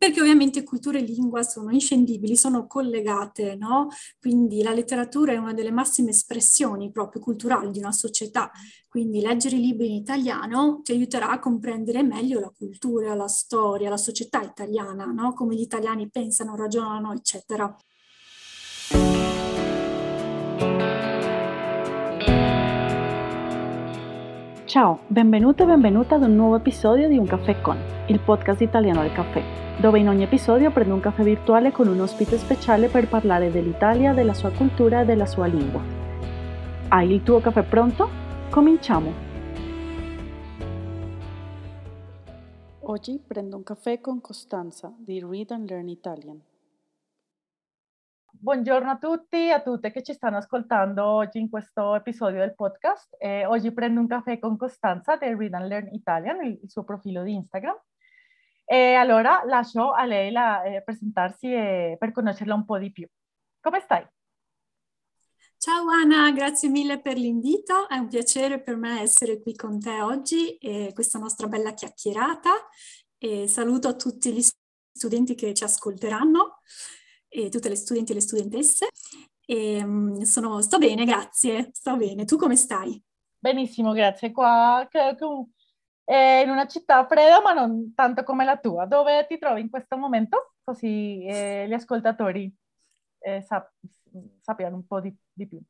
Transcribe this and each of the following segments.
perché ovviamente cultura e lingua sono inscendibili, sono collegate, no? Quindi la letteratura è una delle massime espressioni proprio culturali di una società, quindi leggere i libri in italiano ti aiuterà a comprendere meglio la cultura, la storia, la società italiana, no? Come gli italiani pensano, ragionano, eccetera. Ciao, benvenuto e benvenuta ad un nuovo episodio di Un Caffè Con, il podcast italiano al caffè, dove in ogni episodio prendo un caffè virtuale con un ospite speciale per parlare dell'Italia, della sua cultura e della sua lingua. Hai il tuo caffè pronto? Cominciamo! Oggi prendo un caffè con Costanza di Read and Learn Italian. Buongiorno a tutti e a tutte che ci stanno ascoltando oggi in questo episodio del podcast. Eh, oggi prendo un caffè con Costanza del Read and Learn Italian, il, il suo profilo di Instagram. E allora lascio a lei la, eh, presentarsi e, per conoscerla un po' di più. Come stai? Ciao Anna, grazie mille per l'invito, è un piacere per me essere qui con te oggi e questa nostra bella chiacchierata e saluto tutti gli studenti che ci ascolteranno e tutte le studenti e le studentesse. E, mm, sono, sto bene, grazie, sto bene. Tu come stai? Benissimo, grazie. Qua è in una città fredda, ma non tanto come la tua. Dove ti trovi in questo momento? Così eh, gli ascoltatori eh, sap- sappiano un po' di, di più.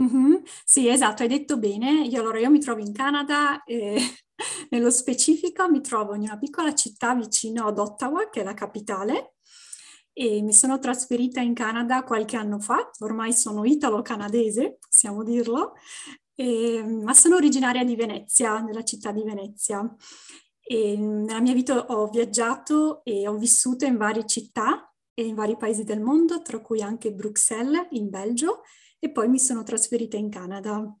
Mm-hmm. Sì, esatto, hai detto bene. Io allora io mi trovo in Canada, e nello specifico mi trovo in una piccola città vicino ad Ottawa, che è la capitale, e mi sono trasferita in Canada qualche anno fa, ormai sono italo-canadese, possiamo dirlo, e, ma sono originaria di Venezia, nella città di Venezia. E nella mia vita ho viaggiato e ho vissuto in varie città e in vari paesi del mondo, tra cui anche Bruxelles in Belgio, e poi mi sono trasferita in Canada.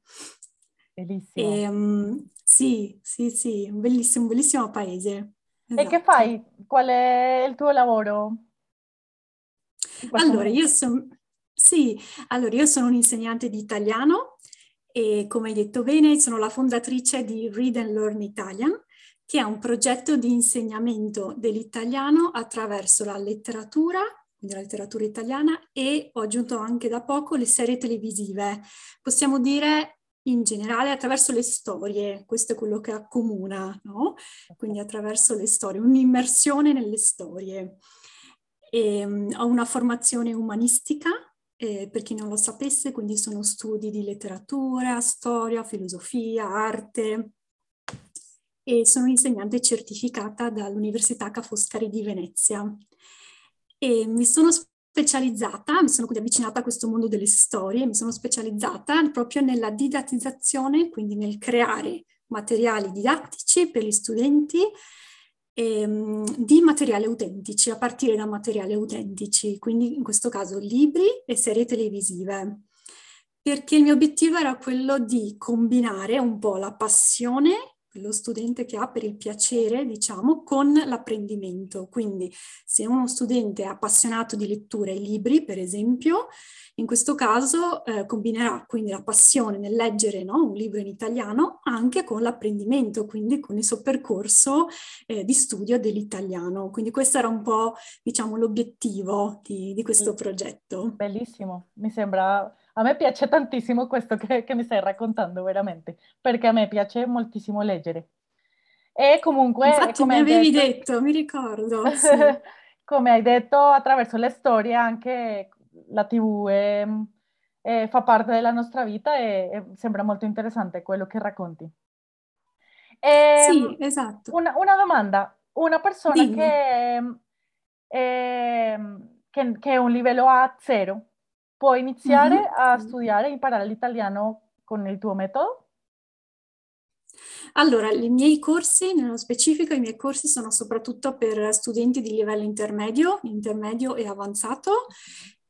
Bellissimo. E, um, sì, sì, sì, un bellissimo, un bellissimo paese. Esatto. E che esatto. fai? Qual è il tuo lavoro? Allora, io sono... Sì, allora io sono un'insegnante di italiano e come hai detto bene sono la fondatrice di Read and Learn Italian, che è un progetto di insegnamento dell'italiano attraverso la letteratura, quindi la letteratura italiana, e ho aggiunto anche da poco le serie televisive. Possiamo dire in generale attraverso le storie, questo è quello che accomuna, no? Quindi attraverso le storie, un'immersione nelle storie. E, um, ho una formazione umanistica, eh, per chi non lo sapesse, quindi sono studi di letteratura, storia, filosofia, arte e sono insegnante certificata dall'Università Ca' Foscari di Venezia. E mi sono specializzata, mi sono quindi avvicinata a questo mondo delle storie, mi sono specializzata proprio nella didattizzazione, quindi nel creare materiali didattici per gli studenti ehm, di materiali autentici, a partire da materiali autentici, quindi in questo caso libri e serie televisive, perché il mio obiettivo era quello di combinare un po' la passione lo studente che ha per il piacere, diciamo, con l'apprendimento. Quindi se uno studente è appassionato di lettura e libri, per esempio, in questo caso eh, combinerà quindi la passione nel leggere no, un libro in italiano anche con l'apprendimento, quindi con il suo percorso eh, di studio dell'italiano. Quindi questo era un po', diciamo, l'obiettivo di, di questo progetto. Bellissimo, mi sembra a me piace tantissimo questo che, che, mi stai raccontando, veramente, perché a me piace moltissimo leggere. E comunque... Infatti come mi avevi detto, detto, mi ricordo. Sì. come hai detto, attraverso le storie anche la TV è, è, fa parte della nostra vita e, e, sembra molto interessante quello che racconti. E, ehm, sì, esatto. Una, una, domanda, una persona che, è, che, che è un livello A0, può iniziare mm-hmm. a studiare e imparare l'italiano con il tuo metodo? Allora, i miei corsi, nello specifico, i miei corsi sono soprattutto per studenti di livello intermedio, intermedio e avanzato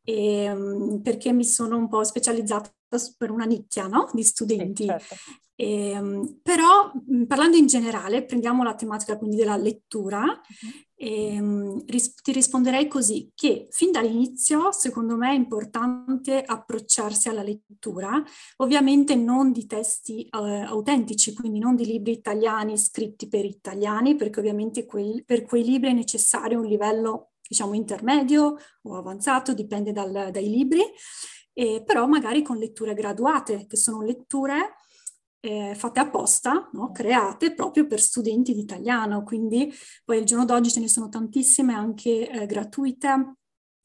e, ehm, perché mi sono un po' specializzata per una nicchia no? di studenti. Sì, certo. E, ehm, però parlando in generale, prendiamo la tematica quindi della lettura, uh-huh. e, ris- ti risponderei così, che fin dall'inizio secondo me è importante approcciarsi alla lettura, ovviamente non di testi uh, autentici, quindi non di libri italiani scritti per italiani, perché ovviamente quei, per quei libri è necessario un livello diciamo intermedio o avanzato, dipende dal, dai libri, eh, però magari con letture graduate, che sono letture eh, fatte apposta, no? create proprio per studenti di italiano, quindi poi al giorno d'oggi ce ne sono tantissime anche eh, gratuite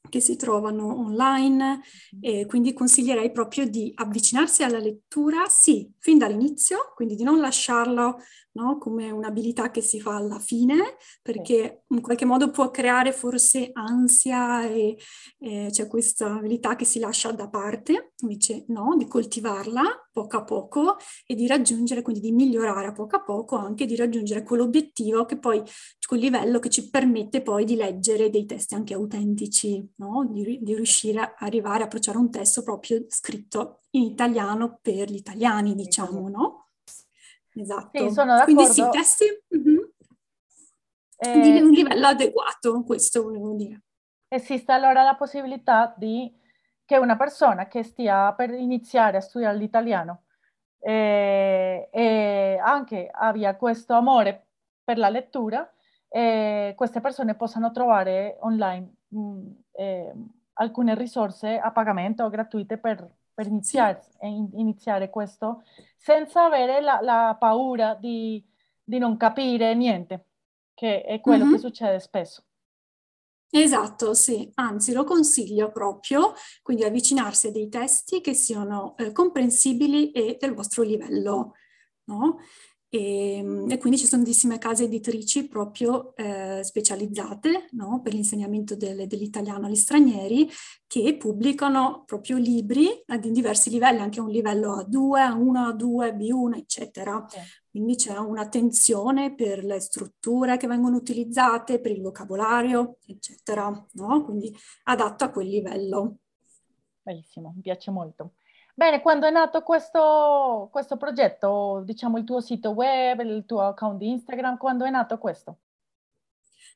che si trovano online e quindi consiglierei proprio di avvicinarsi alla lettura, sì, fin dall'inizio, quindi di non lasciarlo no, come un'abilità che si fa alla fine, perché in qualche modo può creare forse ansia e, e c'è questa abilità che si lascia da parte, invece no, di coltivarla poco a poco e di raggiungere, quindi di migliorare a poco a poco, anche di raggiungere quell'obiettivo che poi, quel livello che ci permette poi di leggere dei testi anche autentici, no? di, di riuscire a arrivare a approcciare un testo proprio scritto in italiano per gli italiani, diciamo, no? Esatto. Sì, sono d'accordo. Quindi sì, testi mm-hmm. eh, di un livello adeguato, questo volevo dire. Esiste allora la possibilità di che una persona che stia per iniziare a studiare l'italiano eh, e anche abbia questo amore per la lettura, eh, queste persone possano trovare online mh, mm, eh, alcune risorse a pagamento gratuite per, per iniziare, sì. iniziare questo senza avere la, la paura di, di, non capire niente, che è quello mm-hmm. che succede spesso. Esatto, sì, anzi lo consiglio proprio, quindi avvicinarsi a dei testi che siano eh, comprensibili e del vostro livello, no? E, ehm, e, quindi ci sono tantissime case editrici proprio eh, specializzate no? per l'insegnamento del, dell'italiano agli stranieri che pubblicano proprio libri ad in diversi livelli, anche a un livello A2, A1, A2, B1, eccetera. Okay. Quindi c'è un'attenzione per le strutture che vengono utilizzate, per il vocabolario, eccetera, no? quindi adatto a quel livello. Bellissimo, mi piace molto. Bene, quando è nato questo, questo progetto, diciamo il tuo sito web, il tuo account di Instagram, quando è nato questo?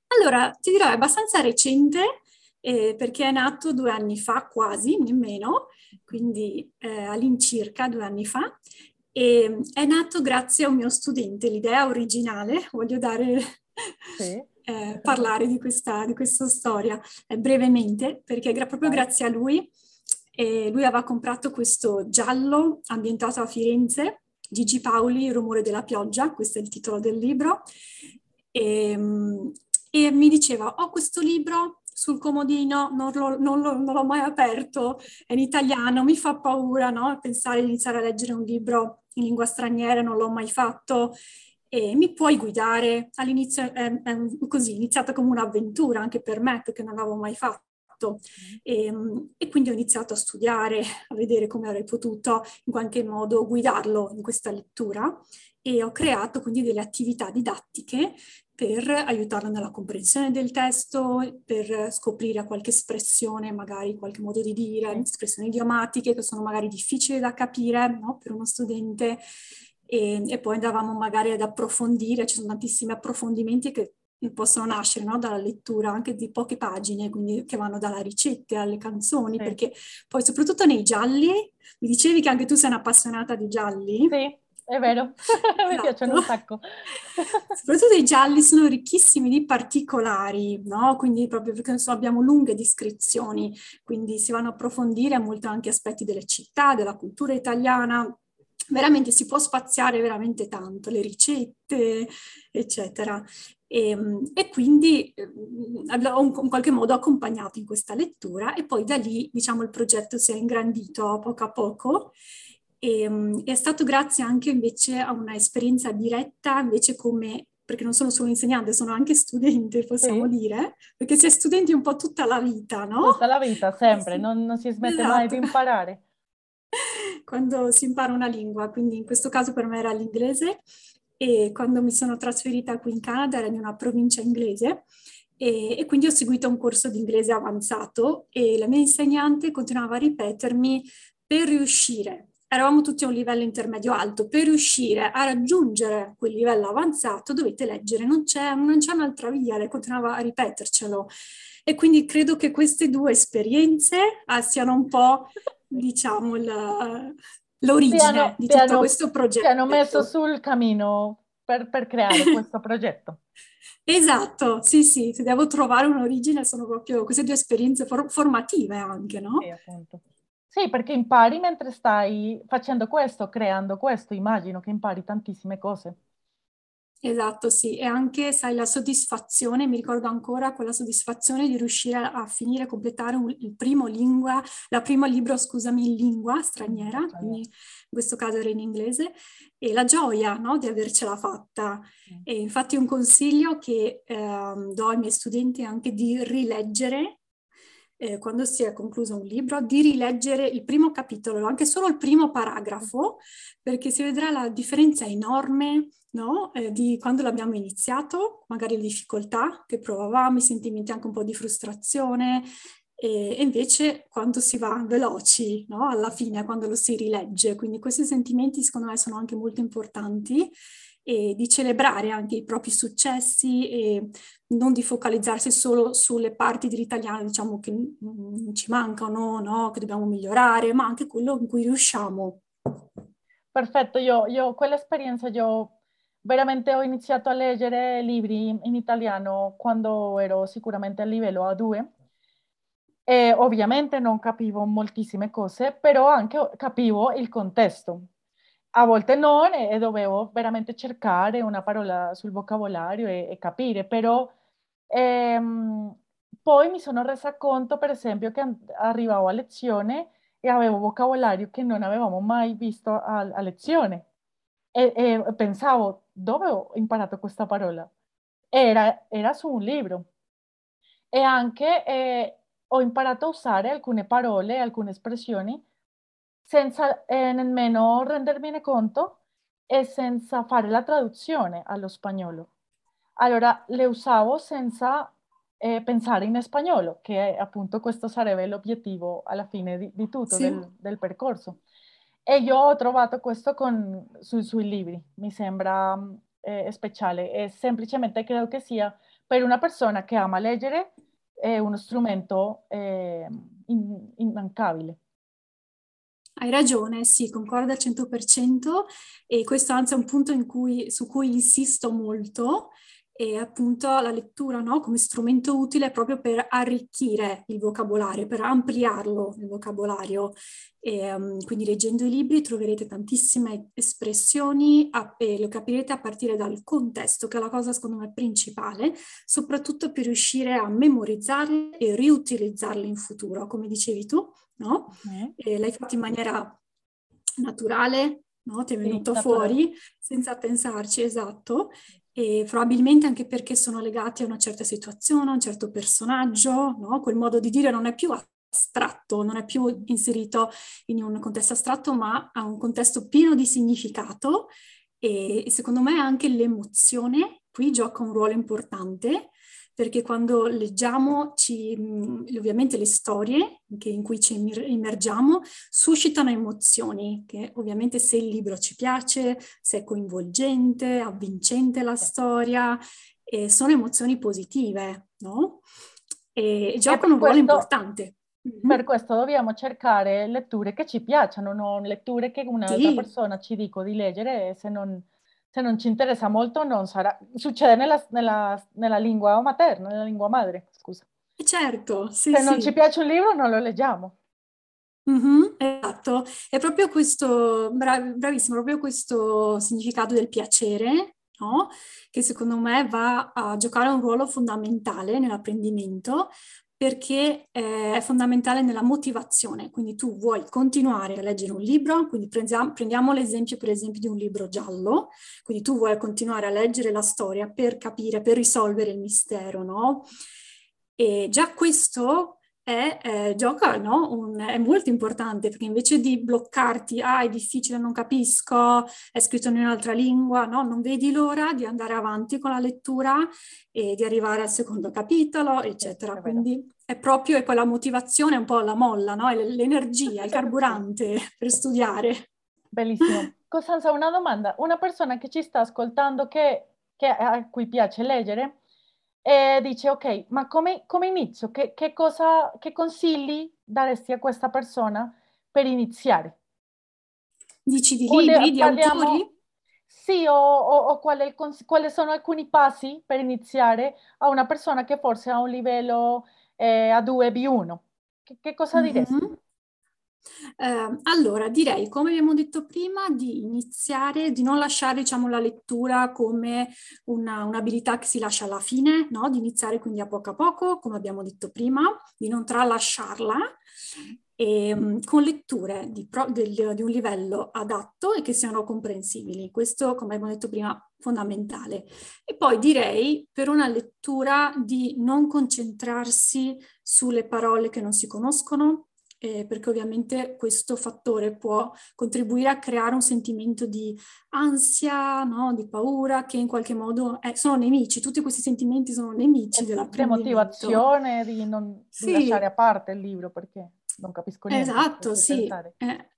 Allora, ti dirò, è abbastanza recente eh, perché è nato due anni fa quasi, nemmeno, quindi eh, all'incirca due anni fa. E è nato grazie a un mio studente, l'idea originale, voglio dare, sì. eh, parlare di questa, di questa storia eh, brevemente, perché proprio grazie a lui e lui aveva comprato questo giallo ambientato a Firenze, Gigi Paoli, Il rumore della pioggia, questo è il titolo del libro, e, ehm, e mi diceva, ho questo libro sul comodino, non, lo, non, lo, non, l'ho mai aperto, è in italiano, mi fa paura no? pensare di iniziare a leggere un libro in lingua straniera, non l'ho mai fatto, e mi puoi guidare? All'inizio è, è così, è iniziata come un'avventura anche per me, perché non l'avevo mai fatto fatto. E, ehm, e, quindi ho iniziato a studiare, a vedere come avrei potuto in qualche modo guidarlo in questa lettura e ho creato quindi delle attività didattiche per aiutarlo nella comprensione del testo, per scoprire qualche espressione, magari qualche modo di dire, espressioni idiomatiche che sono magari difficili da capire no? per uno studente. E, e, poi andavamo magari ad approfondire, ci sono tantissimi approfondimenti che possono nascere no? dalla lettura anche di poche pagine, quindi che vanno dalla ricette alle canzoni, sì. perché poi soprattutto nei gialli, mi dicevi che anche tu sei un'appassionata di gialli. Sì, è vero, mi esatto. piacciono un sacco. soprattutto i gialli sono ricchissimi di particolari, no? Quindi proprio perché so, abbiamo lunghe descrizioni, quindi si vanno a approfondire molto anche aspetti delle città, della cultura italiana, veramente si può spaziare veramente tanto, le ricette, eccetera. E, ehm, e quindi eh, l'ho in qualche modo accompagnato in questa lettura e poi da lì diciamo il progetto si è ingrandito poco a poco e, ehm, è stato grazie anche invece a una esperienza diretta invece come perché non sono solo insegnante, sono anche studente, possiamo sì. dire, perché si è studenti un po' tutta la vita, no? Tutta la vita, sempre, sì. non, non, si smette esatto. mai di imparare. Quando si impara una lingua, quindi in questo caso per me era l'inglese, e quando mi sono trasferita qui in Canada era in una provincia inglese e, e, quindi ho seguito un corso di inglese avanzato e la mia insegnante continuava a ripetermi per riuscire eravamo tutti a un livello intermedio alto. Per riuscire a raggiungere quel livello avanzato dovete leggere, non c'è, non c'è un'altra via, lei continuava a ripetercelo. E quindi credo che queste due esperienze ah, siano un po', diciamo, la, l'origine hanno, di tutto hanno, questo progetto. Ti hanno messo sul cammino per, per creare questo progetto. Esatto, sì, sì, se devo trovare un'origine sono proprio queste due esperienze for- formative anche, no? Sì, appunto. Sì, perché impari mentre stai facendo questo, creando questo, immagino che impari tantissime cose. Esatto, sì, e anche, sai, la soddisfazione, mi ricordo ancora quella soddisfazione di riuscire a, finire, a completare un, il primo lingua, la prima libro, scusami, in lingua straniera, mm, quindi in questo caso era in inglese, e la gioia, no, di avercela fatta. Mm. E infatti un consiglio che eh, do ai miei studenti è anche di rileggere eh, quando si è concluso un libro, di rileggere il primo capitolo, anche solo il primo paragrafo, perché si vedrà la differenza enorme no? eh, di quando l'abbiamo iniziato, magari le difficoltà che provavamo, i sentimenti anche un po' di frustrazione, e, invece quando si va veloci, no? alla fine, quando lo si rilegge. Quindi questi sentimenti secondo me sono anche molto importanti e di celebrare anche i propri successi e non di focalizzarsi solo sulle parti dell'italiano, diciamo, che ci mancano, no? che dobbiamo migliorare, ma anche quello in cui riusciamo. Perfetto, io, io quell'esperienza io veramente ho iniziato a leggere libri in italiano quando ero sicuramente a livello A2 e ovviamente non capivo moltissime cose, però anche capivo il contesto a volte non e, dovevo veramente cercare una parola sul vocabolario e, e capire, però ehm, poi mi sono resa conto, per esempio, che arrivavo a lezione e avevo vocabolario che non avevamo mai visto a, a lezione e, e, pensavo, dove ho imparato questa parola? Era, era su un libro e anche eh, ho imparato a usare alcune parole, alcune espressioni senza eh, nemmeno rendermene conto e senza fare la traduzione allo spagnolo. Allora le usavo senza eh, pensare in spagnolo, che appunto questo sarebbe l'obiettivo alla fine di, di tutto sì. del, del, percorso. E io ho trovato questo con, su, sui libri, mi sembra eh, speciale e semplicemente credo che sia per una persona che ama leggere è uno strumento eh, in, immancabile. Hai ragione, sì, concordo al 100% e questo anzi è un punto cui, su cui insisto molto e appunto la lettura no? come strumento utile proprio per arricchire il vocabolario, per ampliarlo il vocabolario. E, um, quindi leggendo i libri troverete tantissime espressioni a, e lo capirete a partire dal contesto, che è la cosa secondo me principale, soprattutto per riuscire a memorizzarle e riutilizzarle in futuro, come dicevi tu no? Okay. l'hai fatto in maniera naturale, no? Ti è venuto sì, fuori senza pensarci, esatto. E probabilmente anche perché sono legati a una certa situazione, a un certo personaggio, no? Quel modo di dire non è più astratto, non è più inserito in un contesto astratto, ma ha un contesto pieno di significato e secondo me anche l'emozione qui gioca un ruolo importante perché quando leggiamo ci, ovviamente le storie in cui ci immergiamo suscitano emozioni, che ovviamente se il libro ci piace, se è coinvolgente, avvincente la storia, eh, sono emozioni positive, no? E, giocano un ruolo importante. Per mm-hmm. questo dobbiamo cercare letture che ci piacciono, non letture che un'altra sì. persona ci dico di leggere se non se non ci interessa molto non sarà, succede nella, nella, nella lingua materna, nella lingua madre, scusa. Certo, sì, Se sì. non ci piace un libro non lo leggiamo. Mm-hmm, esatto, è proprio questo, brav- bravissimo, proprio questo significato del piacere, no? che secondo me va a giocare un ruolo fondamentale nell'apprendimento, perché eh, è fondamentale nella motivazione, quindi tu vuoi continuare a leggere un libro, quindi prendiamo, prendiamo, l'esempio per esempio di un libro giallo, quindi tu vuoi continuare a leggere la storia per capire, per risolvere il mistero, no? E già questo è, eh, gioca, no? Un, è molto importante perché invece di bloccarti, ah è difficile, non capisco, è scritto in un'altra lingua, no? Non vedi l'ora di andare avanti con la lettura e di arrivare al secondo capitolo, eccetera. È Quindi è proprio è quella motivazione, un po' la molla, no? È l'energia, il carburante per studiare. Bellissimo. Costanza, una domanda. Una persona che ci sta ascoltando che, che a cui piace leggere e dice ok, ma come, come inizio? Che, che, cosa, che consigli daresti a questa persona per iniziare? Dici di libri, di autori? Sì, o, o, o quali, sono alcuni passi per iniziare a una persona che forse ha un livello eh, A2, B1. Che, che cosa mm-hmm. Eh, allora, direi, come abbiamo detto prima, di iniziare, di non lasciare diciamo, la lettura come una, un'abilità che si lascia alla fine, no? di iniziare quindi a poco a poco, come abbiamo detto prima, di non tralasciarla, e, ehm, con letture di, pro, del, di un livello adatto e che siano comprensibili. Questo, come abbiamo detto prima, fondamentale. E poi direi per una lettura di non concentrarsi sulle parole che non si conoscono, eh, perché ovviamente questo fattore può contribuire a creare un sentimento di ansia, no? di paura, che in qualche modo è, sono nemici, tutti questi sentimenti sono nemici della motivazione di non sì. di lasciare a parte il libro perché non capisco niente. Esatto, sì. Eh.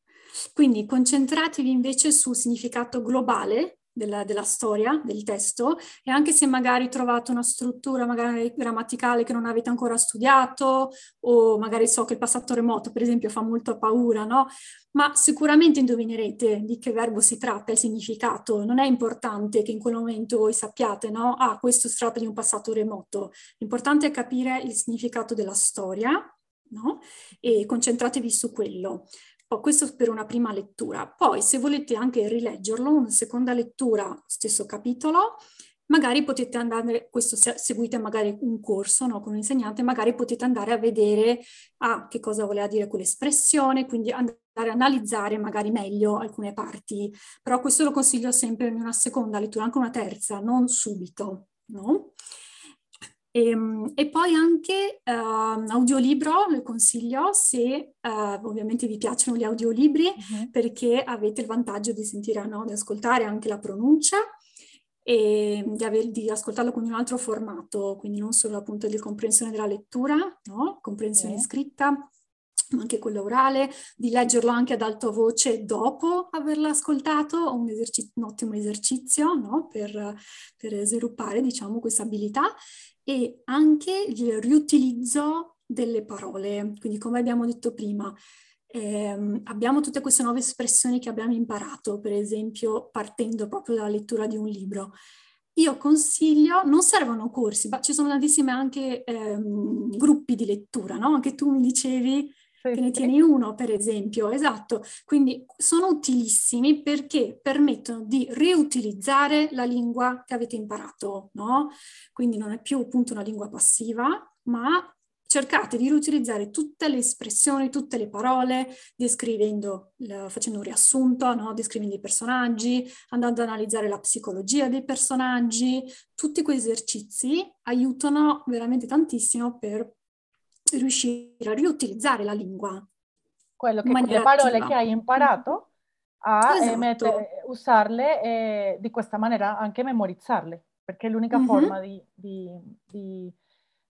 Quindi concentratevi invece sul significato globale della, della, storia, del testo, e anche se magari trovate una struttura magari grammaticale che non avete ancora studiato, o magari so che il passato remoto, per esempio, fa molto paura, no? Ma sicuramente indovinerete di che verbo si tratta, il significato. Non è importante che in quel momento voi sappiate, no? Ah, questo si tratta di un passato remoto. L'importante è capire il significato della storia, no? E concentratevi su quello. Oh, questo per una prima lettura. Poi se volete anche rileggerlo, una seconda lettura, stesso capitolo, magari potete andare, questo se seguite magari un corso no, con un insegnante, magari potete andare a vedere ah, che cosa voleva dire quell'espressione, quindi andare a analizzare magari meglio alcune parti. Però questo lo consiglio sempre in una seconda lettura, anche una terza, non subito. No? E, ehm, e, poi anche uh, audiolibro, le consiglio se uh, ovviamente vi piacciono gli audiolibri uh-huh. perché avete il vantaggio di sentire, no, di ascoltare anche la pronuncia e di, aver, di, ascoltarlo con un altro formato, quindi non solo appunto di comprensione della lettura, no? comprensione okay. scritta, ma anche quello orale, di leggerlo anche ad alta voce dopo averlo ascoltato, un, eserci- un ottimo esercizio no? per, per sviluppare diciamo, questa abilità e anche il riutilizzo delle parole. Quindi come abbiamo detto prima, ehm, abbiamo tutte queste nuove espressioni che abbiamo imparato, per esempio partendo proprio dalla lettura di un libro. Io consiglio, non servono corsi, ma ci sono tantissimi anche ehm, gruppi di lettura, no? Anche tu mi dicevi che ne tieni uno, per esempio, esatto. Quindi sono utilissimi perché permettono di riutilizzare la lingua che avete imparato, no? Quindi non è più appunto una lingua passiva, ma cercate di riutilizzare tutte le espressioni, tutte le parole, descrivendo, facendo un riassunto, no? descrivendo i personaggi, andando ad analizzare la psicologia dei personaggi. Tutti quei esercizi aiutano veramente tantissimo per riuscire a riutilizzare la lingua. Quello che le parole attiva. che hai imparato a esatto. mettere, usarle e di questa maniera anche memorizzarle, perché è l'unica mm-hmm. forma di, di, di,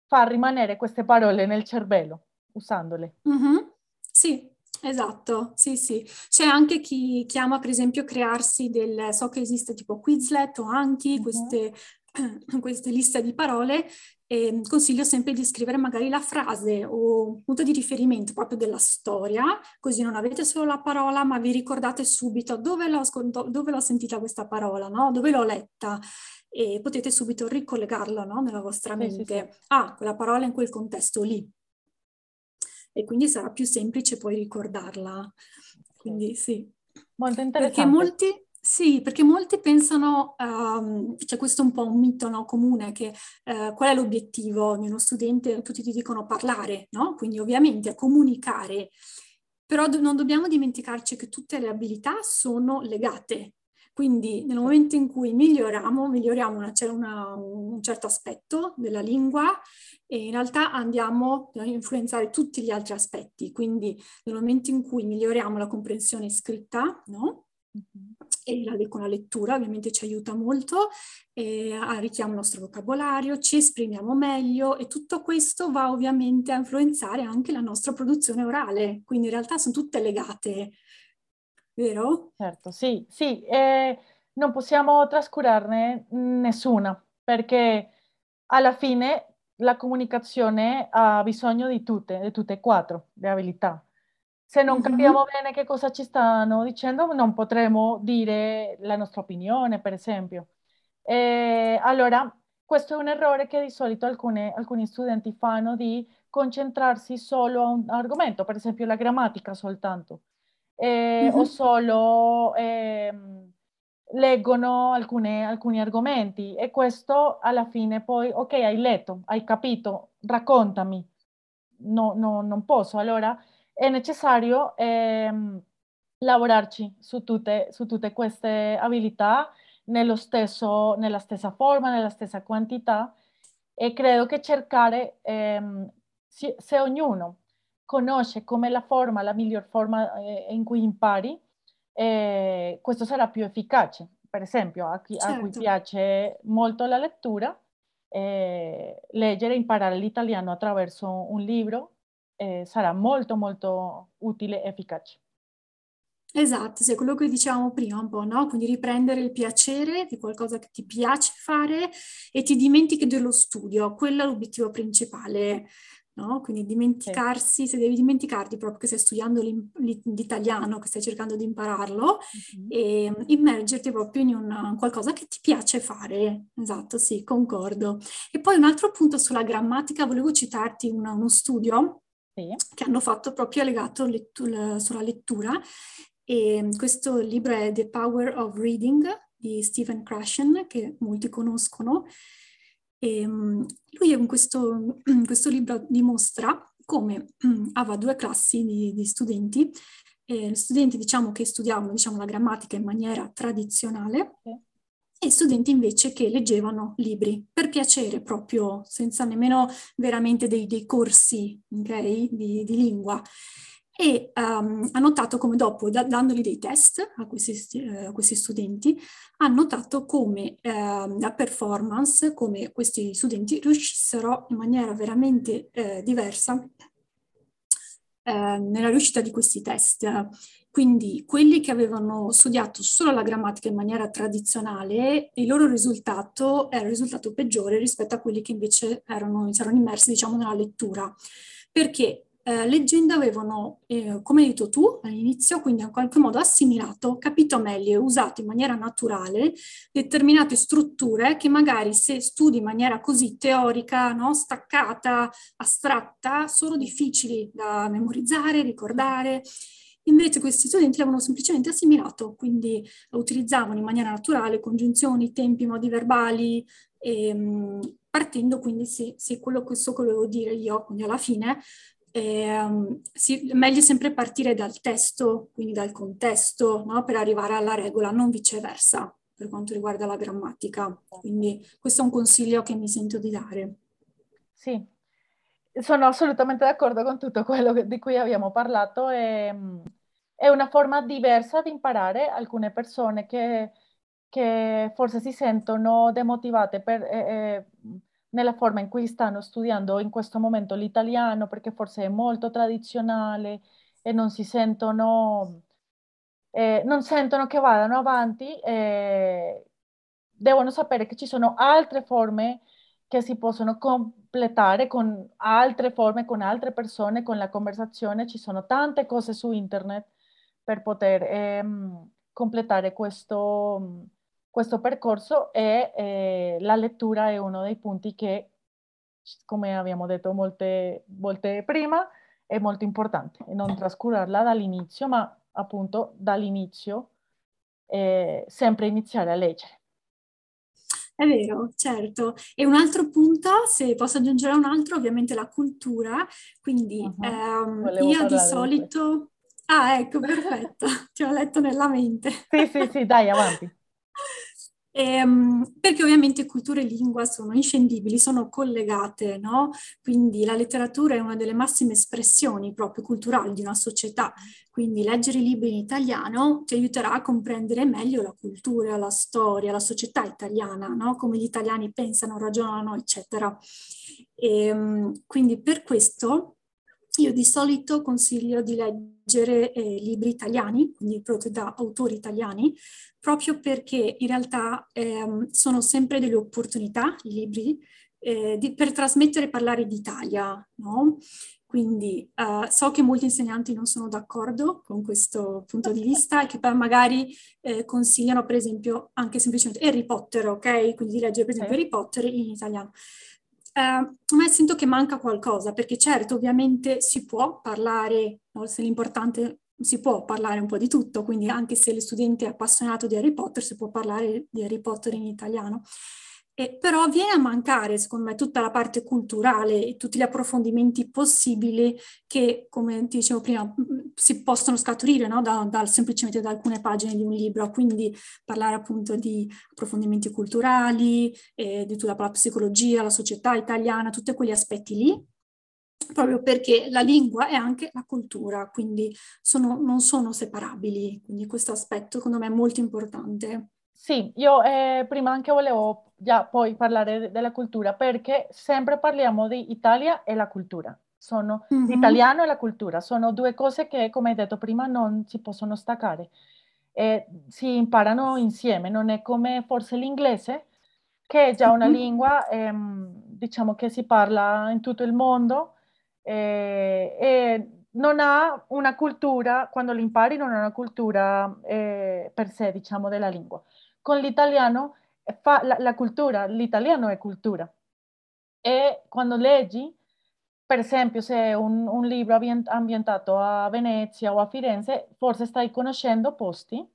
far rimanere queste parole nel cervello, usandole. Mm-hmm. Sì, Esatto, sì, sì. C'è anche chi chiama, per esempio, crearsi del, so che esiste tipo Quizlet o Anki, mm-hmm. queste, queste liste di parole e consiglio sempre di scrivere magari la frase o un punto di riferimento proprio della storia, così non avete solo la parola, ma vi ricordate subito dove l'ho, dove l'ho sentita questa parola, no? dove l'ho letta e potete subito ricollegarla no? nella vostra mente. Sì, sì, sì. Ah, quella parola in quel contesto lì. E quindi sarà più semplice poi ricordarla. Quindi sì. Molto interessante. Perché molti, sì, perché molti pensano, um, c'è questo un po' un mito no, comune, che uh, qual è l'obiettivo di uno studente? Tutti ti dicono parlare, no? Quindi ovviamente comunicare, però do- non dobbiamo dimenticarci che tutte le abilità sono legate. Quindi nel momento in cui miglioriamo, miglioriamo una, una, un certo aspetto della lingua e in realtà andiamo a influenzare tutti gli altri aspetti. Quindi nel momento in cui miglioriamo la comprensione scritta, no? E la, con la lettura ovviamente ci aiuta molto, eh, arricchiamo il nostro vocabolario, ci esprimiamo meglio e tutto questo va ovviamente a influenzare anche la nostra produzione orale, quindi in realtà sono tutte legate. vero? Certo, sì, sì, eh, non possiamo trascurarne nessuna, perché alla fine la comunicazione ha bisogno di tutte, di tutte e quattro le abilità. Se non capiamo bene che cosa ci stanno dicendo, non potremo dire la nostra opinione, per esempio. Eh, allora, questo è un errore che di solito alcune- alcuni studenti fanno di concentrarsi solo a un argomento, per esempio la grammatica soltanto, eh, o Mhm. solo ehm, leggono alcune- alcuni argomenti e questo alla fine poi, ok, hai letto, hai capito, raccontami. No, no, non posso. Allora è necessario ehm, lavorarci su tutte, su tutte queste abilità stesso, nella stessa forma, nella stessa quantità e credo che cercare, ehm, se, se ognuno conosce come la forma, la miglior forma eh, in cui impari, eh, questo sarà più efficace. Per esempio, a chi, a cui Certo. piace molto la lettura, eh, leggere e imparare l'italiano attraverso un libro eh, sarà molto molto utile e efficace. Esatto, sì, quello che dicevamo prima un po', no? Quindi riprendere il piacere di qualcosa che ti piace fare e ti dimentichi dello studio, quello è l'obiettivo principale, no? Quindi Sì. dimenticarsi, se devi dimenticarti proprio che stai studiando l'italiano, che stai cercando di impararlo, Mhm. e immergerti proprio in un, qualcosa che ti piace fare. Esatto, sì, concordo. E poi un altro punto sulla grammatica, volevo citarti un- uno studio Sì. che hanno fatto proprio legato lettu- sulla lettura e questo libro è The Power of Reading di Stephen Krashen, che molti conoscono. E, um, lui in questo, in questo libro dimostra come aveva due classi di, di studenti, eh, studenti diciamo, che studiavano diciamo, la grammatica in maniera tradizionale Sì. E studenti invece che leggevano libri per piacere proprio, senza nemmeno veramente dei, dei corsi okay, di, di lingua e um, ha notato come dopo, da, dandogli dei test a questi, a questi studenti, ha notato come eh, la performance, come questi studenti riuscissero in maniera veramente eh, diversa eh, nella riuscita di questi test. Quindi quelli che avevano studiato solo la grammatica in maniera tradizionale, il loro risultato era il risultato peggiore rispetto a quelli che invece erano, erano immersi, diciamo, nella lettura. Perché eh, leggendo avevano, eh, come hai detto tu all'inizio, quindi in qualche modo assimilato, capito meglio e usato in maniera naturale determinate strutture che magari se studi in maniera così teorica, no, staccata, astratta, sono difficili da memorizzare, ricordare. Invece questi studenti l'avevano semplicemente assimilato, quindi utilizzavano in maniera naturale, congiunzioni, tempi, modi verbali, e, partendo quindi, sì, sì, quello che so che volevo dire io, quindi alla fine, eh, sì, meglio sempre partire dal testo, quindi dal contesto, no? per arrivare alla regola, non viceversa per quanto riguarda la grammatica. Quindi questo è un consiglio che mi sento di dare. Sì, sono assolutamente d'accordo con tutto quello di cui abbiamo parlato. E, è una forma diversa di imparare. Alcune persone che, che forse si sentono demotivate per, eh, nella forma in cui stanno studiando in questo momento l'italiano perché forse è molto tradizionale e non si sentono, eh, non sentono che vadano avanti. Eh, devono sapere che ci sono altre forme che si possono completare con altre forme, con altre persone, con la conversazione. Ci sono tante cose su internet per poter ehm, completare questo, questo percorso e eh, la lettura è uno dei punti che, come abbiamo detto molte volte prima, è molto importante non trascurarla dall'inizio, ma appunto dall'inizio eh, sempre iniziare a leggere. È vero, certo. E un altro punto, se posso aggiungere un altro, ovviamente la cultura. Quindi uh-huh. ehm, io di solito... Ah, ecco, perfetto, ti ho letto nella mente. Sì, sì, sì, dai, avanti. Ehm, perché ovviamente cultura e lingua sono inscendibili, sono collegate, no? Quindi la letteratura è una delle massime espressioni proprio culturali di una società. Quindi leggere i libri in italiano ti aiuterà a comprendere meglio la cultura, la storia, la società italiana, no? Come gli italiani pensano, ragionano, eccetera. E, quindi per questo io di solito consiglio di leggere eh, libri italiani, quindi prodotti da autori italiani, proprio perché in realtà eh, sono sempre delle opportunità, i libri, eh, di, per trasmettere e parlare d'Italia, no? Quindi uh, so che molti insegnanti non sono d'accordo con questo punto di vista e che poi magari eh, consigliano per esempio anche semplicemente Harry Potter, ok? Quindi di leggere per esempio Harry Potter in italiano. Uh, a me sento che manca qualcosa, perché certo, ovviamente si può parlare, no? se l'importante si può parlare un po' di tutto, quindi anche se lo studente è appassionato di Harry Potter, si può parlare di Harry Potter in italiano. E però viene a mancare, secondo me, tutta la parte culturale e tutti gli approfondimenti possibili che, come ti dicevo prima, si possono scaturire no? da, da, semplicemente da alcune pagine di un libro. Quindi parlare appunto di approfondimenti culturali, eh, di tutta la psicologia, la società italiana, tutti quegli aspetti lì, proprio perché la lingua è anche la cultura, quindi sono, non sono separabili. Quindi questo aspetto, secondo me, è molto importante. Sì, io eh, prima anche volevo già poi parlare della cultura perché sempre parliamo di Italia e la cultura. Sono mm-hmm. l'italiano e la cultura, sono due cose che, come hai detto prima, non si possono staccare. Eh, si imparano insieme, non è come forse l'inglese, che è già una mm-hmm. lingua, ehm, diciamo che si parla in tutto il mondo eh, e non ha una cultura, quando l'impari non ha una cultura eh, per sé, diciamo, della lingua con l'italiano fa la, la cultura, l'italiano è cultura. E quando leggi, per esempio, se un, un libro ambientato a Venezia o a Firenze, forse stai conoscendo posti,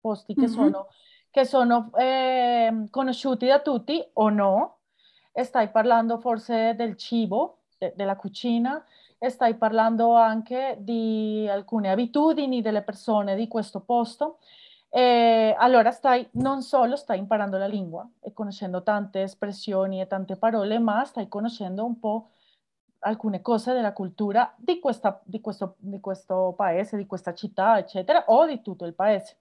posti che mm-hmm. sono, che sono eh, conosciuti da tutti o no, e stai parlando forse del cibo, de, della cucina, e stai parlando anche di alcune abitudini delle persone di questo posto eh, allora stai, non solo stai imparando la lingua e conoscendo tante espressioni e tante parole, ma stai conoscendo un po' alcune cose della cultura di, questa, di, questo, di questo paese, di questa città, eccetera, o di tutto il paese.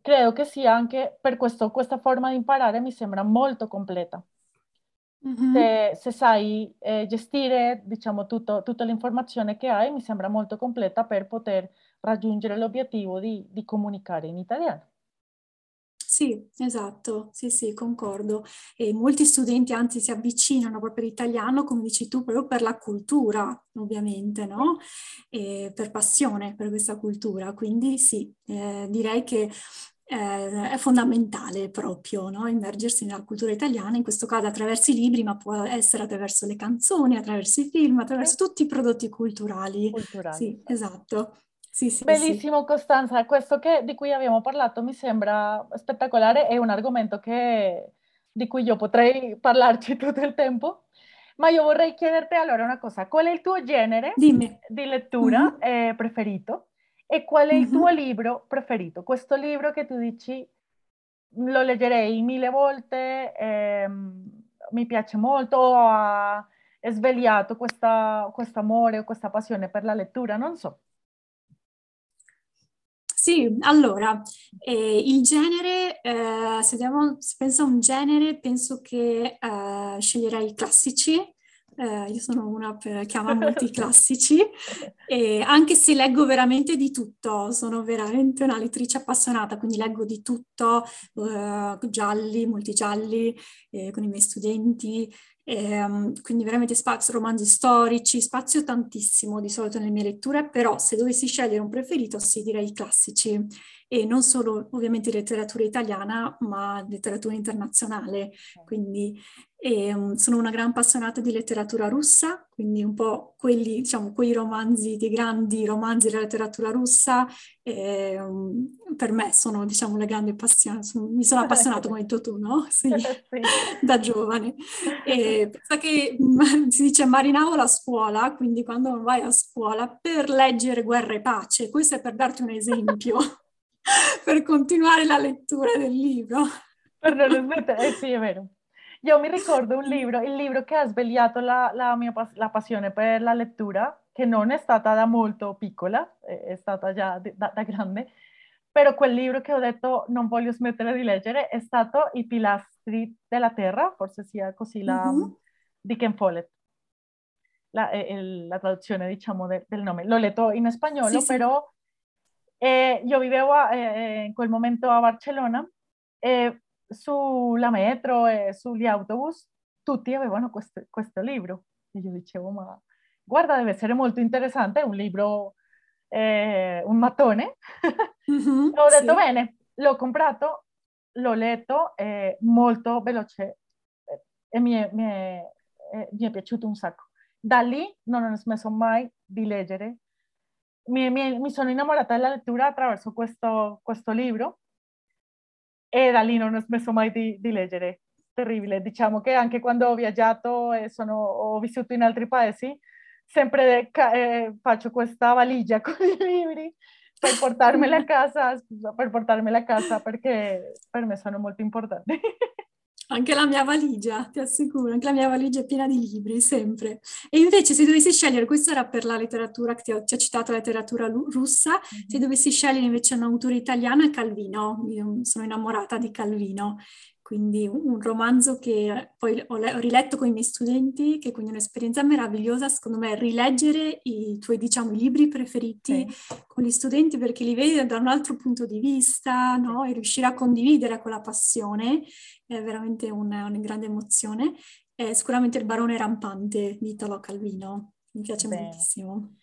Credo che sia anche per questo, questa forma di imparare mi sembra molto completa. Mm-hmm. Se, se, sai eh, gestire, diciamo, tutto, tutta l'informazione che hai, mi sembra molto completa per poter raggiungere l'obiettivo di, di comunicare in italiano. Sì, esatto, sì, sì, concordo. E molti studenti anzi si avvicinano proprio all'italiano, come dici tu, proprio per la cultura, ovviamente, no? E per passione per questa cultura. Quindi sì, eh, direi che eh, è fondamentale proprio no? immergersi nella cultura italiana, in questo caso attraverso i libri, ma può essere attraverso le canzoni, attraverso i film, attraverso tutti i prodotti culturali. culturali. Sì, esatto. Sì, sì, Bellissimo sì. Costanza, questo che, di cui abbiamo parlato mi sembra spettacolare, è un argomento che, di cui io potrei parlarci tutto il tempo, ma io vorrei chiederti allora una cosa, qual è il tuo genere Dimmi. di lettura mm-hmm. eh, preferito e qual è il mm-hmm. tuo libro preferito? Questo libro che tu dici lo leggerei mille volte, eh, mi piace molto, ha svegliato questo amore o questa passione per la lettura, non so. Sì, allora, eh, il genere, eh, se, diamo, se penso a un genere, penso che eh, sceglierei i classici. Eh, io sono una per, che ama molti classici, e anche se leggo veramente di tutto, sono veramente una lettrice appassionata, quindi leggo di tutto, eh, gialli, molti gialli, eh, con i miei studenti, eh, quindi veramente spazio romanzi storici, spazio tantissimo di solito nelle mie letture, però se dovessi scegliere un preferito sì direi i classici. E non solo ovviamente letteratura italiana ma letteratura internazionale, quindi e, um, sono una gran appassionata di letteratura russa, quindi un po' quelli, diciamo, quei romanzi, dei grandi romanzi della letteratura russa, e, um, per me sono, diciamo, le grandi passioni. Sono, mi sono appassionata, come hai detto tu, no? Sì, sì. da giovane. E pensa che si dice marinavo la scuola, quindi quando vai a scuola per leggere Guerra e Pace, questo è per darti un esempio, per continuare la lettura del libro. Per non smettere, eh sì, è vero. Io mi ricordo un libro, il libro che ha svegliato la, la mia la passione per la lettura, che non è stata da molto piccola, è stata già da, da grande, però quel libro che ho detto non voglio smettere di leggere è stato I pilastri della terra, forse sia così la, uh-huh. di Ken Follett. la, eh, la traduzione diciamo de, del nome. L'ho letto in spagnolo, sì, però eh, io vivevo a, eh, in quel momento a Barcellona e sulla metro e sugli autobus tutti avevano questo, questo libro. E io dicevo, ma guarda, deve essere molto interessante, un libro, eh, un mattone. Mm-hmm, Ho detto, sì. bene, l'ho comprato, l'ho letto, è molto veloce e mi è, mi, è, mi è, piaciuto un sacco. Da lì non ho smesso mai di leggere. Mi, mi, mi sono innamorata della lettura attraverso questo, questo libro e da lì non ho smesso mai di, di leggere. Terribile, diciamo che anche quando ho viaggiato e sono, ho vissuto in altri paesi, sempre eh, faccio questa valigia con i libri per portarmela a casa, scusa, per portarmela a casa perché per me sono molto importanti. Anche la mia valigia, ti assicuro, anche la mia valigia è piena di libri, sempre. E invece se dovessi scegliere, questo era per la letteratura, che ti ho, ti ho citato la letteratura russa, mm-hmm. se dovessi scegliere invece un autore italiano è Calvino, io sono innamorata di Calvino quindi un romanzo che poi ho, ho, riletto con i miei studenti, che quindi è un'esperienza meravigliosa, secondo me, rileggere i tuoi, diciamo, libri preferiti sì. con gli studenti perché li vedi da un altro punto di vista, no? E riuscire a condividere quella passione è veramente una, una grande emozione. È sicuramente il barone rampante di Italo Calvino, mi piace Bene. moltissimo.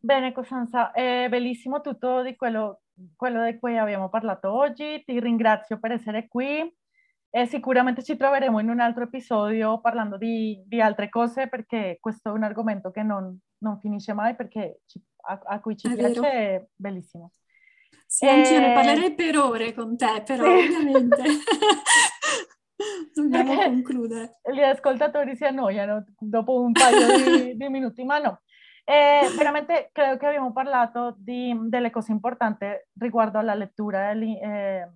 Bene, Costanza, è bellissimo tutto di quello, quello di cui abbiamo parlato oggi. Ti ringrazio per essere qui e sicuramente ci troveremo in un altro episodio parlando di, di altre cose perché questo è un argomento che non, non finisce mai perché ci, a, a, cui ci è piace, vero. è bellissimo. Sì, e... anche io ne parlerei per ore con te, però sì. ovviamente dobbiamo perché concludere. Gli ascoltatori si annoiano dopo un paio di, di minuti, ma no. Eh, veramente credo che abbiamo parlato di, delle cose importanti riguardo alla lettura. Eh,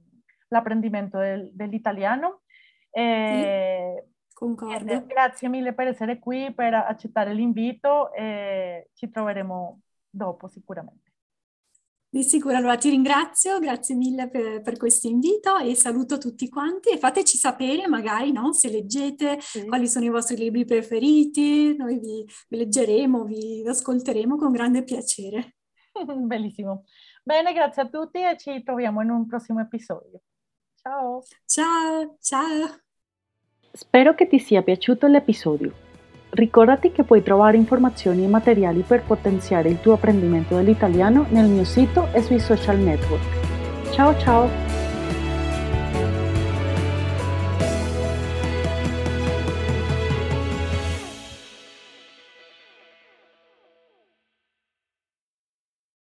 l'apprendimento del, dell'italiano. Eh, sì, concordo. Grazie mille per essere qui, per accettare l'invito e ci troveremo dopo sicuramente. Di sicuro, allora ti ringrazio, grazie mille per, per questo invito e saluto tutti quanti e fateci sapere magari no, se leggete sì. quali sono i vostri libri preferiti, noi vi, vi leggeremo, vi ascolteremo con grande piacere. Bellissimo. Bene, grazie a tutti e ci troviamo in un prossimo episodio. Ciao. Ciao, ciao. Spero che ti sia piaciuto l'episodio. Ricordati che puoi trovare informazioni e materiali per potenziare il tuo apprendimento dell'italiano nel mio sito e sui social network. Ciao ciao!